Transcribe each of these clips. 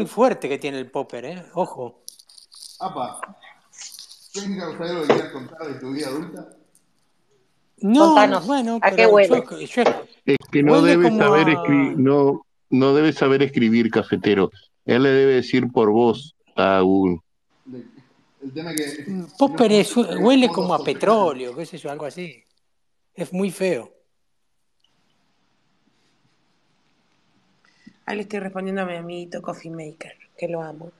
muy fuerte que tiene el popper, ¿eh? Ojo. Apa, ¿tienes algo que quieras contar de tu vida adulta? No, Contanos, bueno, ¿a qué pero huele? yo- yo- Es que no debe saber a- escribir, no, no debe saber escribir cafetero. Él le debe decir por voz a Google. El tema es que. Mm, popper es- huele como a petróleo, qué sé yo, algo así. Es muy feo. Ahí le estoy respondiendo a mi amiguito Coffee Maker, que lo amo.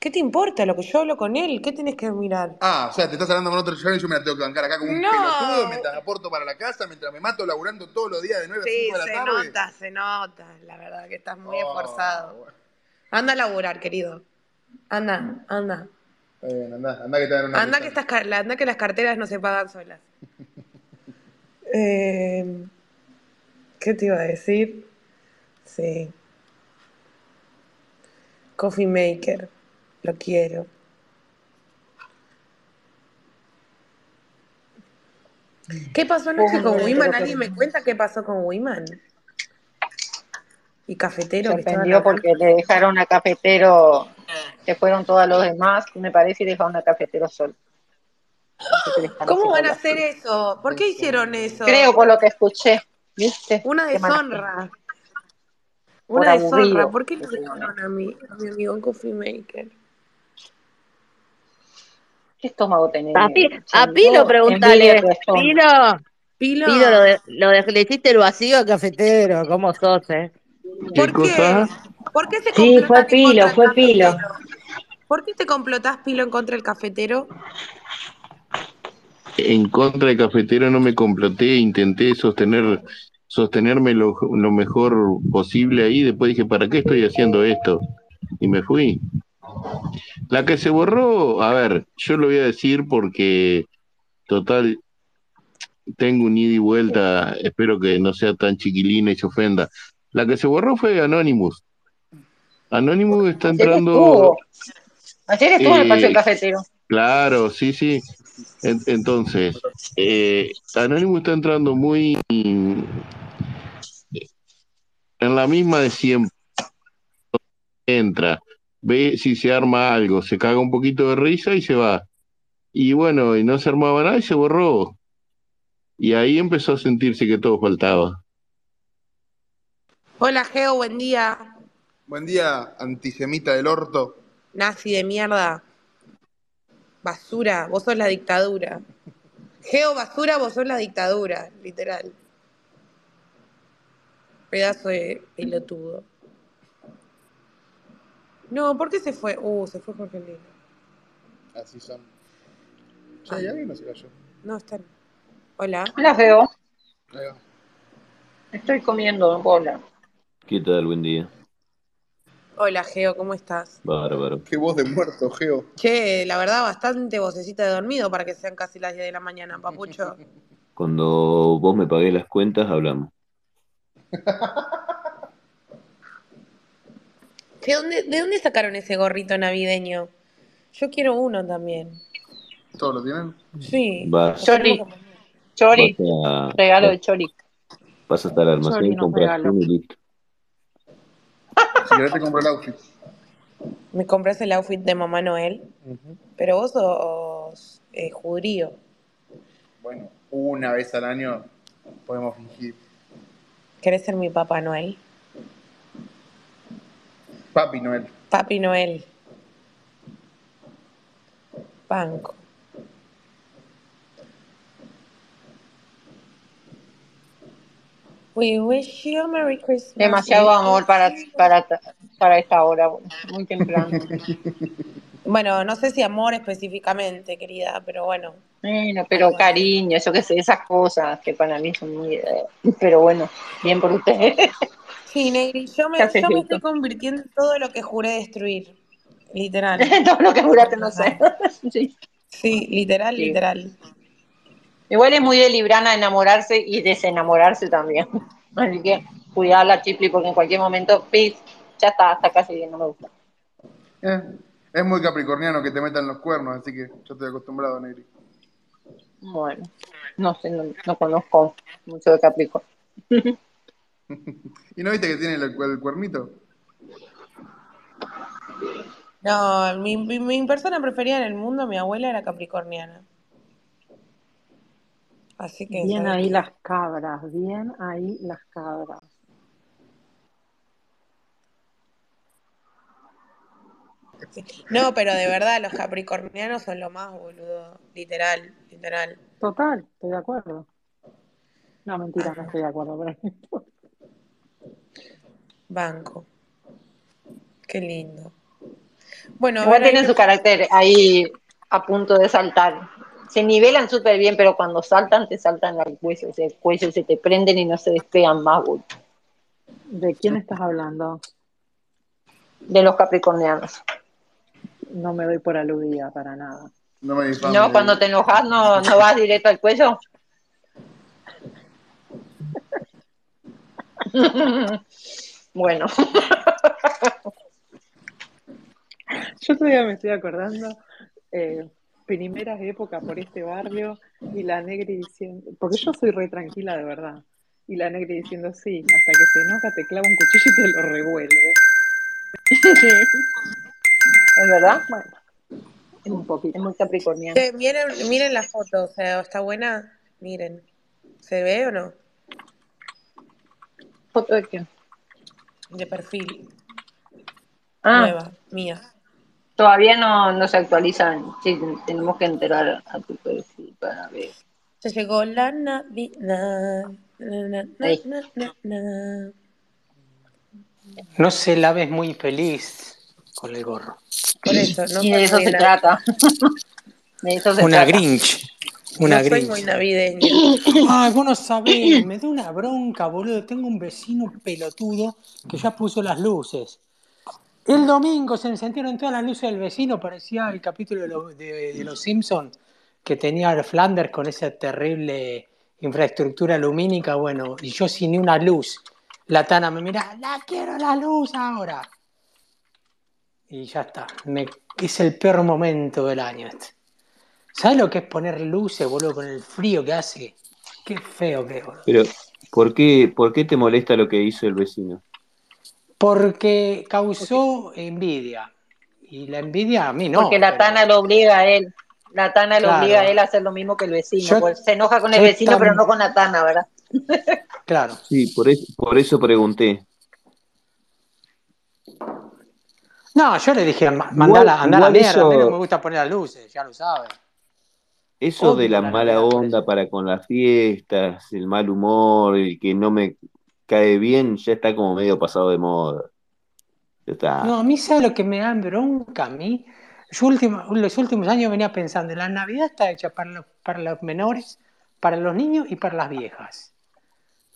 ¿Qué te importa lo que yo hablo con él? ¿Qué tenés que mirar? Ah, o sea, te estás hablando con otro chaval y yo me la tengo que bancar acá como un No. pelotudo mientras aporto para la casa, mientras me mato laburando todos los días de 9 a Sí, 5 de la se tarde. nota, se nota. La verdad que estás muy Oh, esforzado. bueno. Anda a laburar, querido. Anda, anda. Está bien, anda, anda que te dan una Anda que, estas, la- anda que las carteras no se pagan solas. Eh, ¿Qué te iba a decir? Sí. Coffee Maker. Lo quiero. ¿Qué pasó anoche con Wiman? ¿Alguien me cuenta qué pasó con Wiman? Y cafetero Se que hablando. porque le dejaron a cafetero, se fueron todos los demás, me parece, y dejaron a cafetero solo. ¿Cómo van a hacer eso? ¿Por qué hicieron eso? Creo por lo que escuché, ¿viste? Una Qué Por Una aburrido. deshonra. ¿Por qué lo dejaron a mí, a mi amigo Coffee Maker? ¿Qué estómago tenés? A, Pi- a? Pilo estómago. Pilo, Pilo, Pilo, lo, de- lo de- le hiciste el vacío al cafetero, ¿cómo sos, eh? ¿Qué ¿por qué? cosa? ¿Por qué se Sí, fue Pilo, del fue Pilo. cafetero? ¿Por qué te complotás, Pilo, en contra del cafetero? En contra de cafetero no me comploté, intenté sostener, sostenerme lo, lo mejor posible ahí. Después dije, ¿para qué estoy haciendo esto? Y me fui. La que se borró, a ver, yo lo voy a decir porque, total, tengo un ida y vuelta, espero que no sea tan chiquilina y se ofenda. La que se borró fue Anonymous. Anonymous está Ayer entrando, estuvo, ayer estuvo en el eh, espacio del cafetero. claro, sí, sí. En- Entonces, eh, Anonymous está entrando muy en la misma de siempre. Entra, ve si se arma algo, se caga un poquito de risa y se va. Y bueno, y no se armaba nada y se borró. Y ahí empezó a sentirse que todo faltaba. Hola, Geo, buen día. Buen día, antisemita del orto. Nazi de mierda. Basura, vos sos la dictadura. Geo, basura, vos sos la dictadura, literal. Pedazo de pelotudo. No, ¿por qué se fue? Uh, se fue Jorge Lino. Así son. ¿Ya hay alguien o se cayó? No, están. Hola. Hola, Feo. Va. Estoy comiendo bola. ¿Qué tal? Buen día. Hola, Geo, ¿cómo estás? Bárbaro. Qué voz de muerto, Geo. Che, la verdad, bastante vocecita de dormido para que sean casi las 10 de la mañana, papucho. Cuando vos me pagués las cuentas, hablamos. ¿De dónde, ¿De dónde sacaron ese gorrito navideño? Yo quiero uno también. ¿Todos lo tienen? Sí. Vas, Chori, Chori, a, regalo de Chori. vas hasta el almacén, Chori nos compras y listo. Si querés te compro el outfit. Me compras el outfit de Mamá Noel, pero vos sos eh, judío. Bueno, una vez al año podemos fingir. ¿Querés ser mi Papá Noel? Papi Noel. Papi Noel. Banco. We wish you a Merry Christmas. Demasiado amor para, para, para esta hora, muy temprano. Bueno, no sé si amor específicamente, querida, pero bueno. Bueno, pero cariño, eso que sé, esas cosas que para mí son muy... eh, Pero bueno, bien por ustedes. Sí, Negri, yo me, estoy convirtiendo en todo lo que juré destruir. Literal. Todo lo que juraste, no sé. Sí. Sí, literal, Sí. literal. Igual es muy de Librana enamorarse y desenamorarse también. Así que cuidala, Chipli, porque en cualquier momento, pis, ya está, hasta casi no me gusta. Eh, es muy capricorniano que te metan los cuernos, así que yo estoy acostumbrado, Negri. Bueno, no sé, no, no conozco mucho de Capricornio. ¿Y no viste que tiene el, el cuernito? No, mi, mi, mi persona preferida en el mundo, mi abuela, era capricorniana. Así que. Bien ¿sabes ahí las cabras, bien ahí las cabras. Sí. No, pero de verdad, los capricornianos son lo más, boludo. Literal, literal. Total, estoy de acuerdo. No, mentira, no estoy de acuerdo, pero. Banco. Qué lindo. Bueno, a Igual tienen su carácter ahí a punto de saltar. Se nivelan súper bien, pero cuando saltan, te saltan al cuello. Ese cuello se te prenden y no se despegan más, boludo. ¿De quién estás hablando? De los capricornianos. No me doy por aludida para nada. No me difames. No, cuando te enojas no, no vas directo al cuello. bueno, Yo todavía me estoy acordando, eh, primeras épocas por este barrio y la negri diciendo, porque yo soy re tranquila de verdad, y la negri diciendo sí, hasta que se enoja te clava un cuchillo y te lo revuelve. es verdad. Bueno, Es un poquito. muy capricorniano. Miren, miren la foto, o sea, está buena. Miren. ¿Se ve o no? ¿Foto de qué? De perfil. Ah, Nueva, mía. todavía no, no se actualizan. Sí, tenemos que enterar a tu perfil para ver. Se llegó la Navidad. Na, na, na, Ahí. na, na, na. No se la ves muy feliz con el gorro. Por eso, no y soy de eso se trata. de eso se Una trata. Grinch. Una no soy muy Grinch. navideña. Ay, vos no sabés, me da una bronca, boludo. Tengo un vecino pelotudo que ya puso las luces. El domingo se encendieron todas las luces del vecino, parecía el capítulo de, lo- de- de Los Simpsons que tenía el Flanders con esa terrible infraestructura lumínica, bueno, y yo sin ni una luz. La Tana me mira, la quiero la luz ahora. Y ya está, me, es el peor momento del año este. ¿Sabes lo que es poner luces, boludo, con el frío que hace? Qué feo que es, boludo. Pero, ¿por qué, ¿por qué te molesta lo que hizo el vecino? Porque causó envidia. Y la envidia a mí no. Porque la pero- Tana lo obliga a él. La Tana lo Claro. obliga a él a hacer lo mismo que el vecino. Yo- pues se enoja con el vecino, tan- pero no con la Tana, ¿verdad? Claro. Sí, por eso, por eso pregunté. No, yo le dije, "Ma- mandala, andá a mierda, a mí no eso- me gusta poner las luces, ya lo sabe. Eso Odio de la la mala onda eso. para con las fiestas, el mal humor, el que no me cae bien, ya está como medio pasado de moda. Ya está. No, a mí sabe lo que me da bronca a mí. Yo último- los últimos años venía pensando, la Navidad está hecha para los, para los menores, para los niños y para las viejas.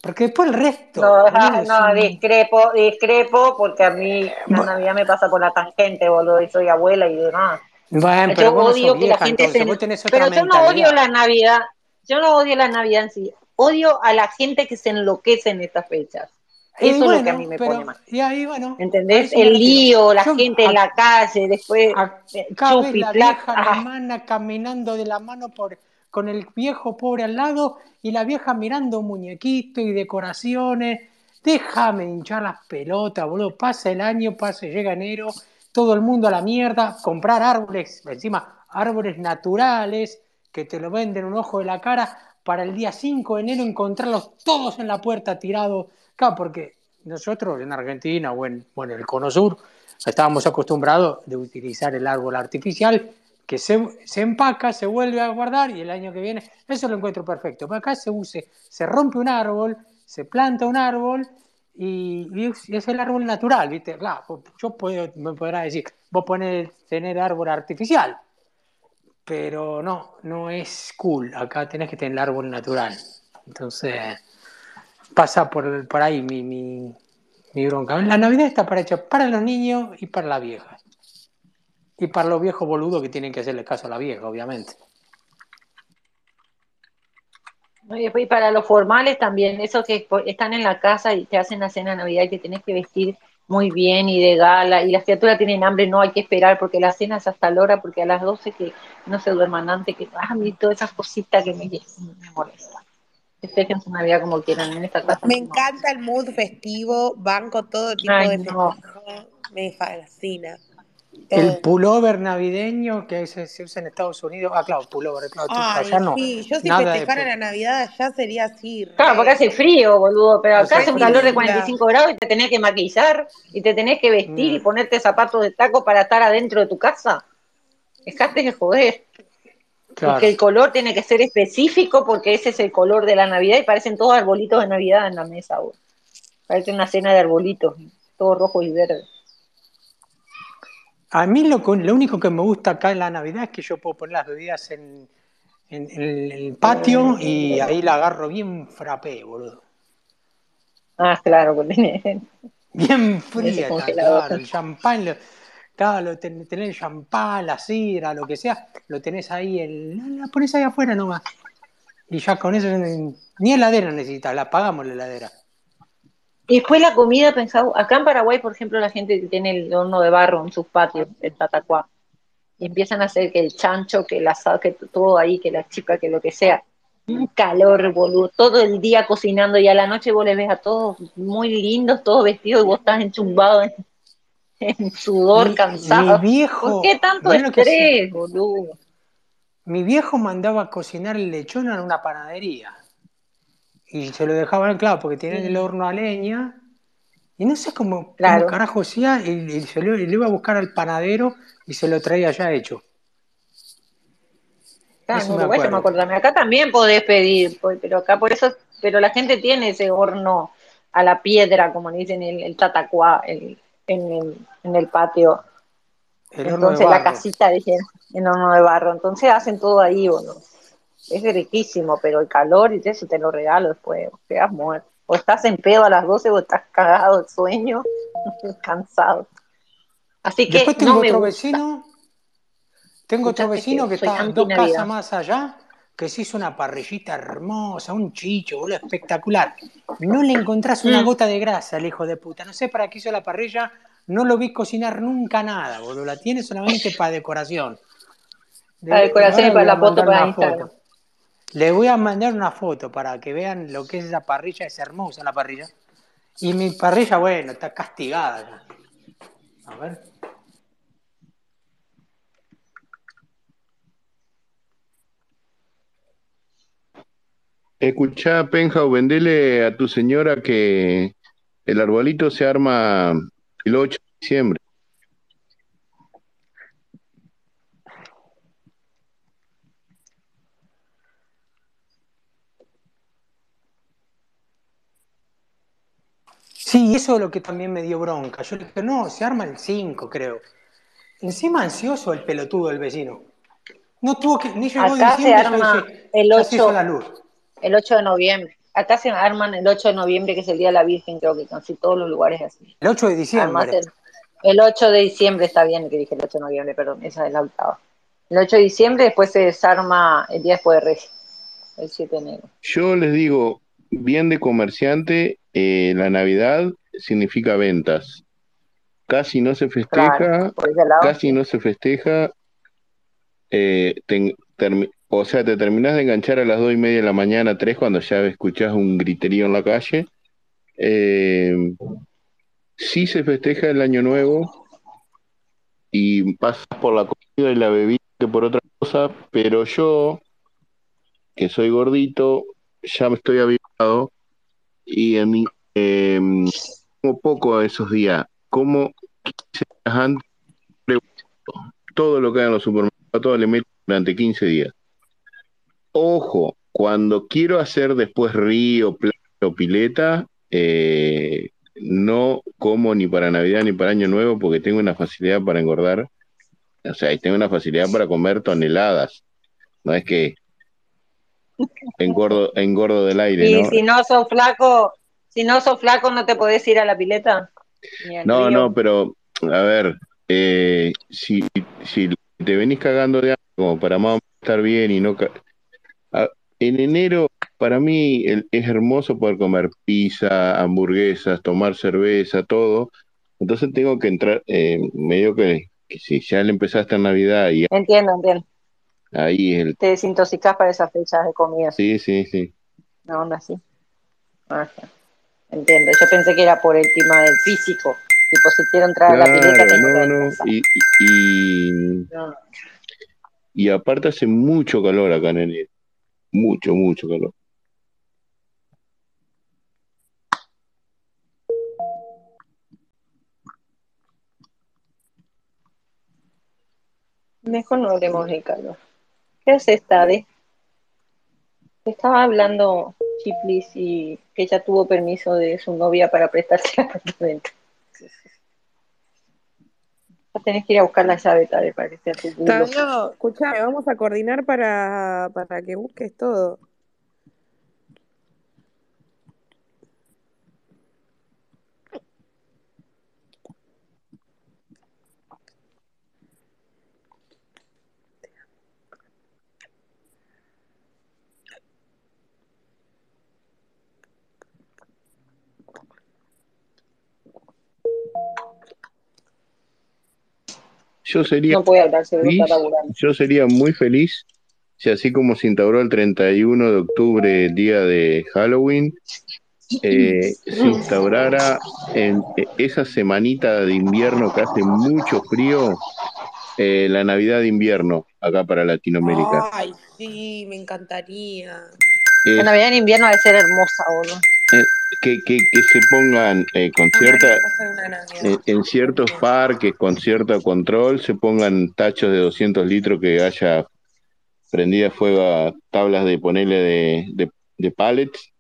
Porque después el resto, No, ah, no, un- discrepo, discrepo, porque a mí la Navidad me pasa por la tangente, boludo, y soy abuela y demás. Bueno, Yo pero vos no odio sos que la gente entonces, se... Pero yo no odio la Navidad, yo no odio la Navidad en sí, odio a la gente que se enloquece en estas fechas. Eso es lo que a mí me pero- pone mal. Y ahí, bueno, ¿Entendés? El lío, la Yo gente en la calle, después Acá eh, chupi, la vieja ah, caminando de la mano por, con el viejo pobre al lado y la vieja mirando muñequitos y decoraciones. Déjame hinchar las pelotas, boludo. Pasa el año, pasa, llega enero, todo el mundo a la mierda, comprar árboles, encima árboles naturales que te lo venden un ojo de la cara para el día 5 de enero encontrarlos todos en la puerta tirados. Claro, porque nosotros en Argentina o en bueno, el Cono Sur estábamos acostumbrados de utilizar el árbol artificial que se, se empaca, se vuelve a guardar y el año que viene, eso lo encuentro perfecto. Pero acá se use, se rompe un árbol, se planta un árbol y, y es, el árbol natural, ¿viste? Claro, yo puedo, me podrás decir, vos ponés tener árbol artificial, pero no, no es cool. Acá tenés que tener el árbol natural. Entonces, pasa por, por ahí mi, mi, mi bronca. La Navidad está para hecha para los niños y para las viejas. Y para los viejos boludos que tienen que hacerle caso a la vieja, obviamente. Y para los formales también, esos que están en la casa y te hacen la cena de Navidad y te tenés que vestir muy bien y de gala, y las criaturas tienen hambre, no hay que esperar porque la cena es hasta la hora, porque a las 12 que no se duerman antes, que ah, a mí todas esas cositas que me, me molestan. Festejen su Navidad como quieran, en esta casa. Me no. encanta el mood festivo, banco todo tipo Ay, de no. me fascina. El todo. pullover navideño que se, se usa en Estados Unidos. Ah, claro, pullover, claro, Ay, allá no. sí, yo si Nada de festejara la Navidad allá sería así. Claro, porque hace frío, boludo, pero acá Hace un calor de Linda. 45 grados y te tenés que maquillar y te tenés que vestir y Mm, ponerte zapatos de taco para estar adentro de tu casa. Dejate de joder, porque el color tiene que ser específico porque ese es el color de la Navidad y parecen todos arbolitos de Navidad en la mesa, boludo. Parece una cena de arbolitos, todos rojos y verdes. A mí lo, lo único que me gusta acá en la Navidad es que yo puedo poner las bebidas en, en- en el patio y ahí la agarro bien frappé, boludo. Ah, claro, porque tenés Bien fría, claro, el champán, lo- claro, lo ten- tenés el champán, la sidra, lo que sea, lo tenés ahí, el, la pones ahí afuera nomás. Y ya con eso ni heladera necesitas, la apagamos la heladera. Y después la comida, pensaba, acá en Paraguay, por ejemplo, la gente que tiene el horno de barro en sus patios, el tatacuá, y empiezan a hacer que el chancho, que el asado, que todo ahí, que la chica, que lo que sea. Un calor, boludo, todo el día cocinando y a la noche vos les ves a todos muy lindos, todos vestidos y vos estás enchumbado en, en sudor, Mi, mi cansado. ¿Por viejo, qué tanto estrés, boludo? Mi viejo mandaba a cocinar el lechón en una panadería. Y se lo dejaban, claro, porque tenían el horno a leña. Y no sé cómo, cómo claro. carajo hacía, y, y se lo, y iba a buscar al panadero y se lo traía ya hecho. Claro, Eso en me Uruguay se me acuerdo. Acá también podés pedir, pues, pero acá por eso, pero la gente tiene ese horno a la piedra, como le dicen, el, el tatacuá, el, en, el, en el patio. El Entonces la casita, dije, en horno de barro. Entonces hacen todo ahí, boludo. Es riquísimo, pero el calor y eso te lo regalo después, quedas muerto. O estás en pedo a las 12 o estás cagado de sueño, cansado. Así que Después tengo no me otro gusta. vecino, tengo otro vecino que está dos casas más allá, que se hizo una parrillita hermosa, un chicho, boludo, espectacular. No le encontrás una Mm. gota de grasa al hijo de puta. No sé para qué hizo la parrilla, no lo vi cocinar nunca nada, boludo. La tiene solamente para decoración. Le- decoración y para la foto para Instagram. foto. Le voy a mandar una foto para que vean lo que es esa parrilla, es hermosa la parrilla. Y mi parrilla, bueno, está castigada. A ver. Escuchá, Penjao, vendele a tu señora que el arbolito se arma el 8 de diciembre. Sí, eso es lo que también me dio bronca. Yo le dije, no, se arma el 5, creo. Encima ansioso el pelotudo del vecino. No tuvo que, ni llegó Acá se diciembre, ya, arma dice, el ya se hizo 8, la luz. el 8 de noviembre. Acá se arman el 8 de noviembre, que es el Día de la Virgen, creo que casi todos los lugares así. El 8 de Además, diciembre. el, el 8 de diciembre está bien que dije el 8 de noviembre, perdón, esa es la octava. El 8 de diciembre, después se desarma el día después de Reyes, el 7 de enero. Yo les digo, bien de comerciante, eh, la Navidad significa ventas. Casi no se festeja, casi no se festeja, eh, te- o sea, te terminás de enganchar a las dos y media de la mañana, tres, cuando ya escuchás un griterío en la calle. Eh, sí se festeja el Año Nuevo y pasas por la comida y la bebida que por otra cosa, pero yo, que soy gordito, ya me estoy habituado y en eh, como poco esos días, como 15 días antes, todo lo que hay en los supermercados, le meto durante 15 días. Ojo, cuando quiero hacer después río, playa o pileta, eh, no como ni para Navidad ni para Año Nuevo porque tengo una facilidad para engordar, o sea, y tengo una facilidad para comer toneladas. No es que engordo, engordo del aire, Y ¿no? si no sos flaco, si no sos flaco, no te podés ir a la pileta No, río. no, pero a ver, eh, si, si te venís cagando de como para más estar bien y no... a- en enero, para mí el- es hermoso poder comer pizza, hamburguesas, tomar cerveza, todo. Entonces tengo que entrar, eh, medio que, que si ya le empezaste en Navidad y Entiendo, entiendo. Ahí es el... Te desintoxicás para esas fechas de comida. Sí, sí, sí. Una onda así. Ajá. Entiendo. Yo pensé que era por el tema del físico. Tipo, si quiero entrar a la pileta tengo que no, no. Y, y, No. y aparte hace mucho calor acá en enero. Mucho, mucho calor. Mejor no hablemos de calor. ¿Qué haces, Tade? Te estaba hablando Chiplis y que ella tuvo permiso de su novia para prestarse al apartamento. Ya tenés que ir a buscar la llave, Tade, para que sea tu escuchame, vamos a coordinar para, para que busques todo. Yo sería No puede hablar, seguro está feliz, laburando. yo sería muy feliz si así como se instauró el 31 de octubre, el día de Halloween, eh, se instaurara en esa semanita de invierno que hace mucho frío, eh, la Navidad de invierno acá para Latinoamérica. Ay, sí, me encantaría. La Navidad en invierno ha de ser hermosa, boludo. Eh, que, que, que se pongan eh, con cierta, Navidad. en, en ciertos parques, con cierto control, se pongan tachos de 200 litros que haya prendida fuego a tablas de ponerle de, de, de pallets,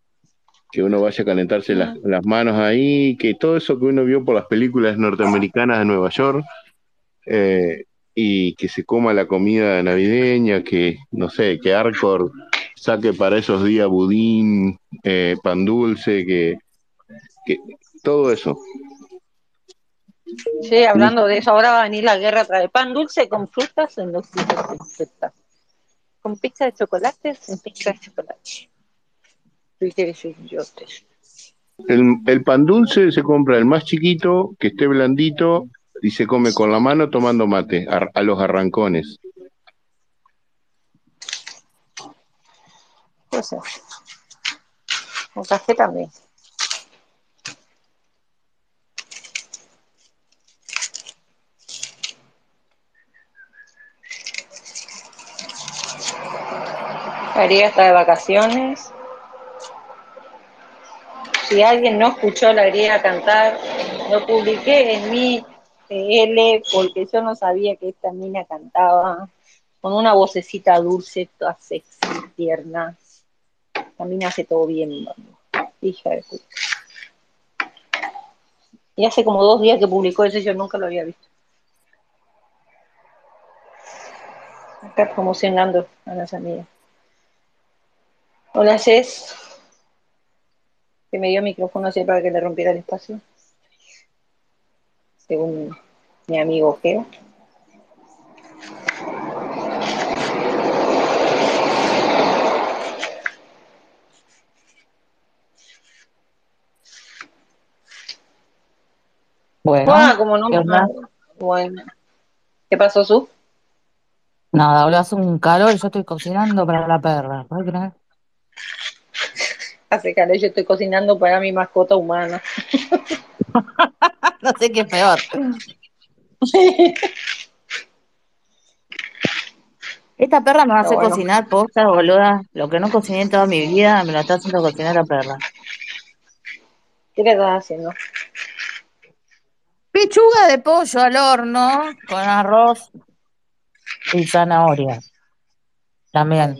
que uno vaya a calentarse las, las manos ahí, que todo eso que uno vio por las películas norteamericanas de Nueva York, eh, y que se coma la comida navideña, que, no sé, que Arcor saque para esos días budín, eh, pan dulce, que, que todo eso. Sí, hablando de eso, ahora va a venir la guerra otra vez. Pan dulce con frutas en los frutas. Con pizza de chocolate, sin pizza de chocolate. El, el pan dulce se compra el más chiquito, que esté blandito, y se come con la mano tomando mate, a, a los arrancones. O sea, con café también. María está de vacaciones. Si alguien no escuchó a la griega cantar, lo publiqué en mi PL porque yo no sabía que esta mina cantaba con una vocecita dulce, toda sexy, tierna. La mina hace todo bien, hija de puta. Y hace como dos días que publicó eso y yo nunca lo había visto. Acá promocionando a las amigas. Hola Jess, que me dio micrófono así para que le rompiera el espacio. Según mi amigo Geo. Bueno, Ah, como no ¿qué onda? Bueno. ¿Qué pasó, Su? Nada, ahora hace un calor y yo estoy cocinando para la perra. ¿Puedes creer? Hace calor, yo estoy cocinando para mi mascota humana. No sé qué es peor. Esta perra me va a hacer bueno. cocinar posta, boluda. Lo que no cociné en toda mi vida me lo está haciendo cocinar la perra. ¿Qué le estás haciendo? Pechuga de pollo al horno con arroz y zanahoria. También.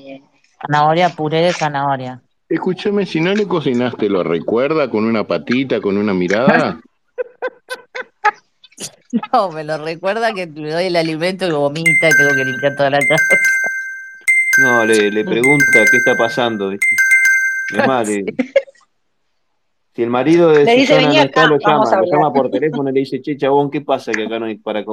Zanahoria, puré de zanahoria. Escúchame, si no le cocinaste, ¿lo recuerda con una patita, con una mirada? No, me lo recuerda que le doy el alimento y vomita y tengo que limpiar toda la casa. No, le, le pregunta qué está pasando. Es más, le- si el marido de Le Susana "Vení no está, lo llama, lo llama hablar". por teléfono y le dice, che, chabón, ¿qué pasa que acá no hay para comer?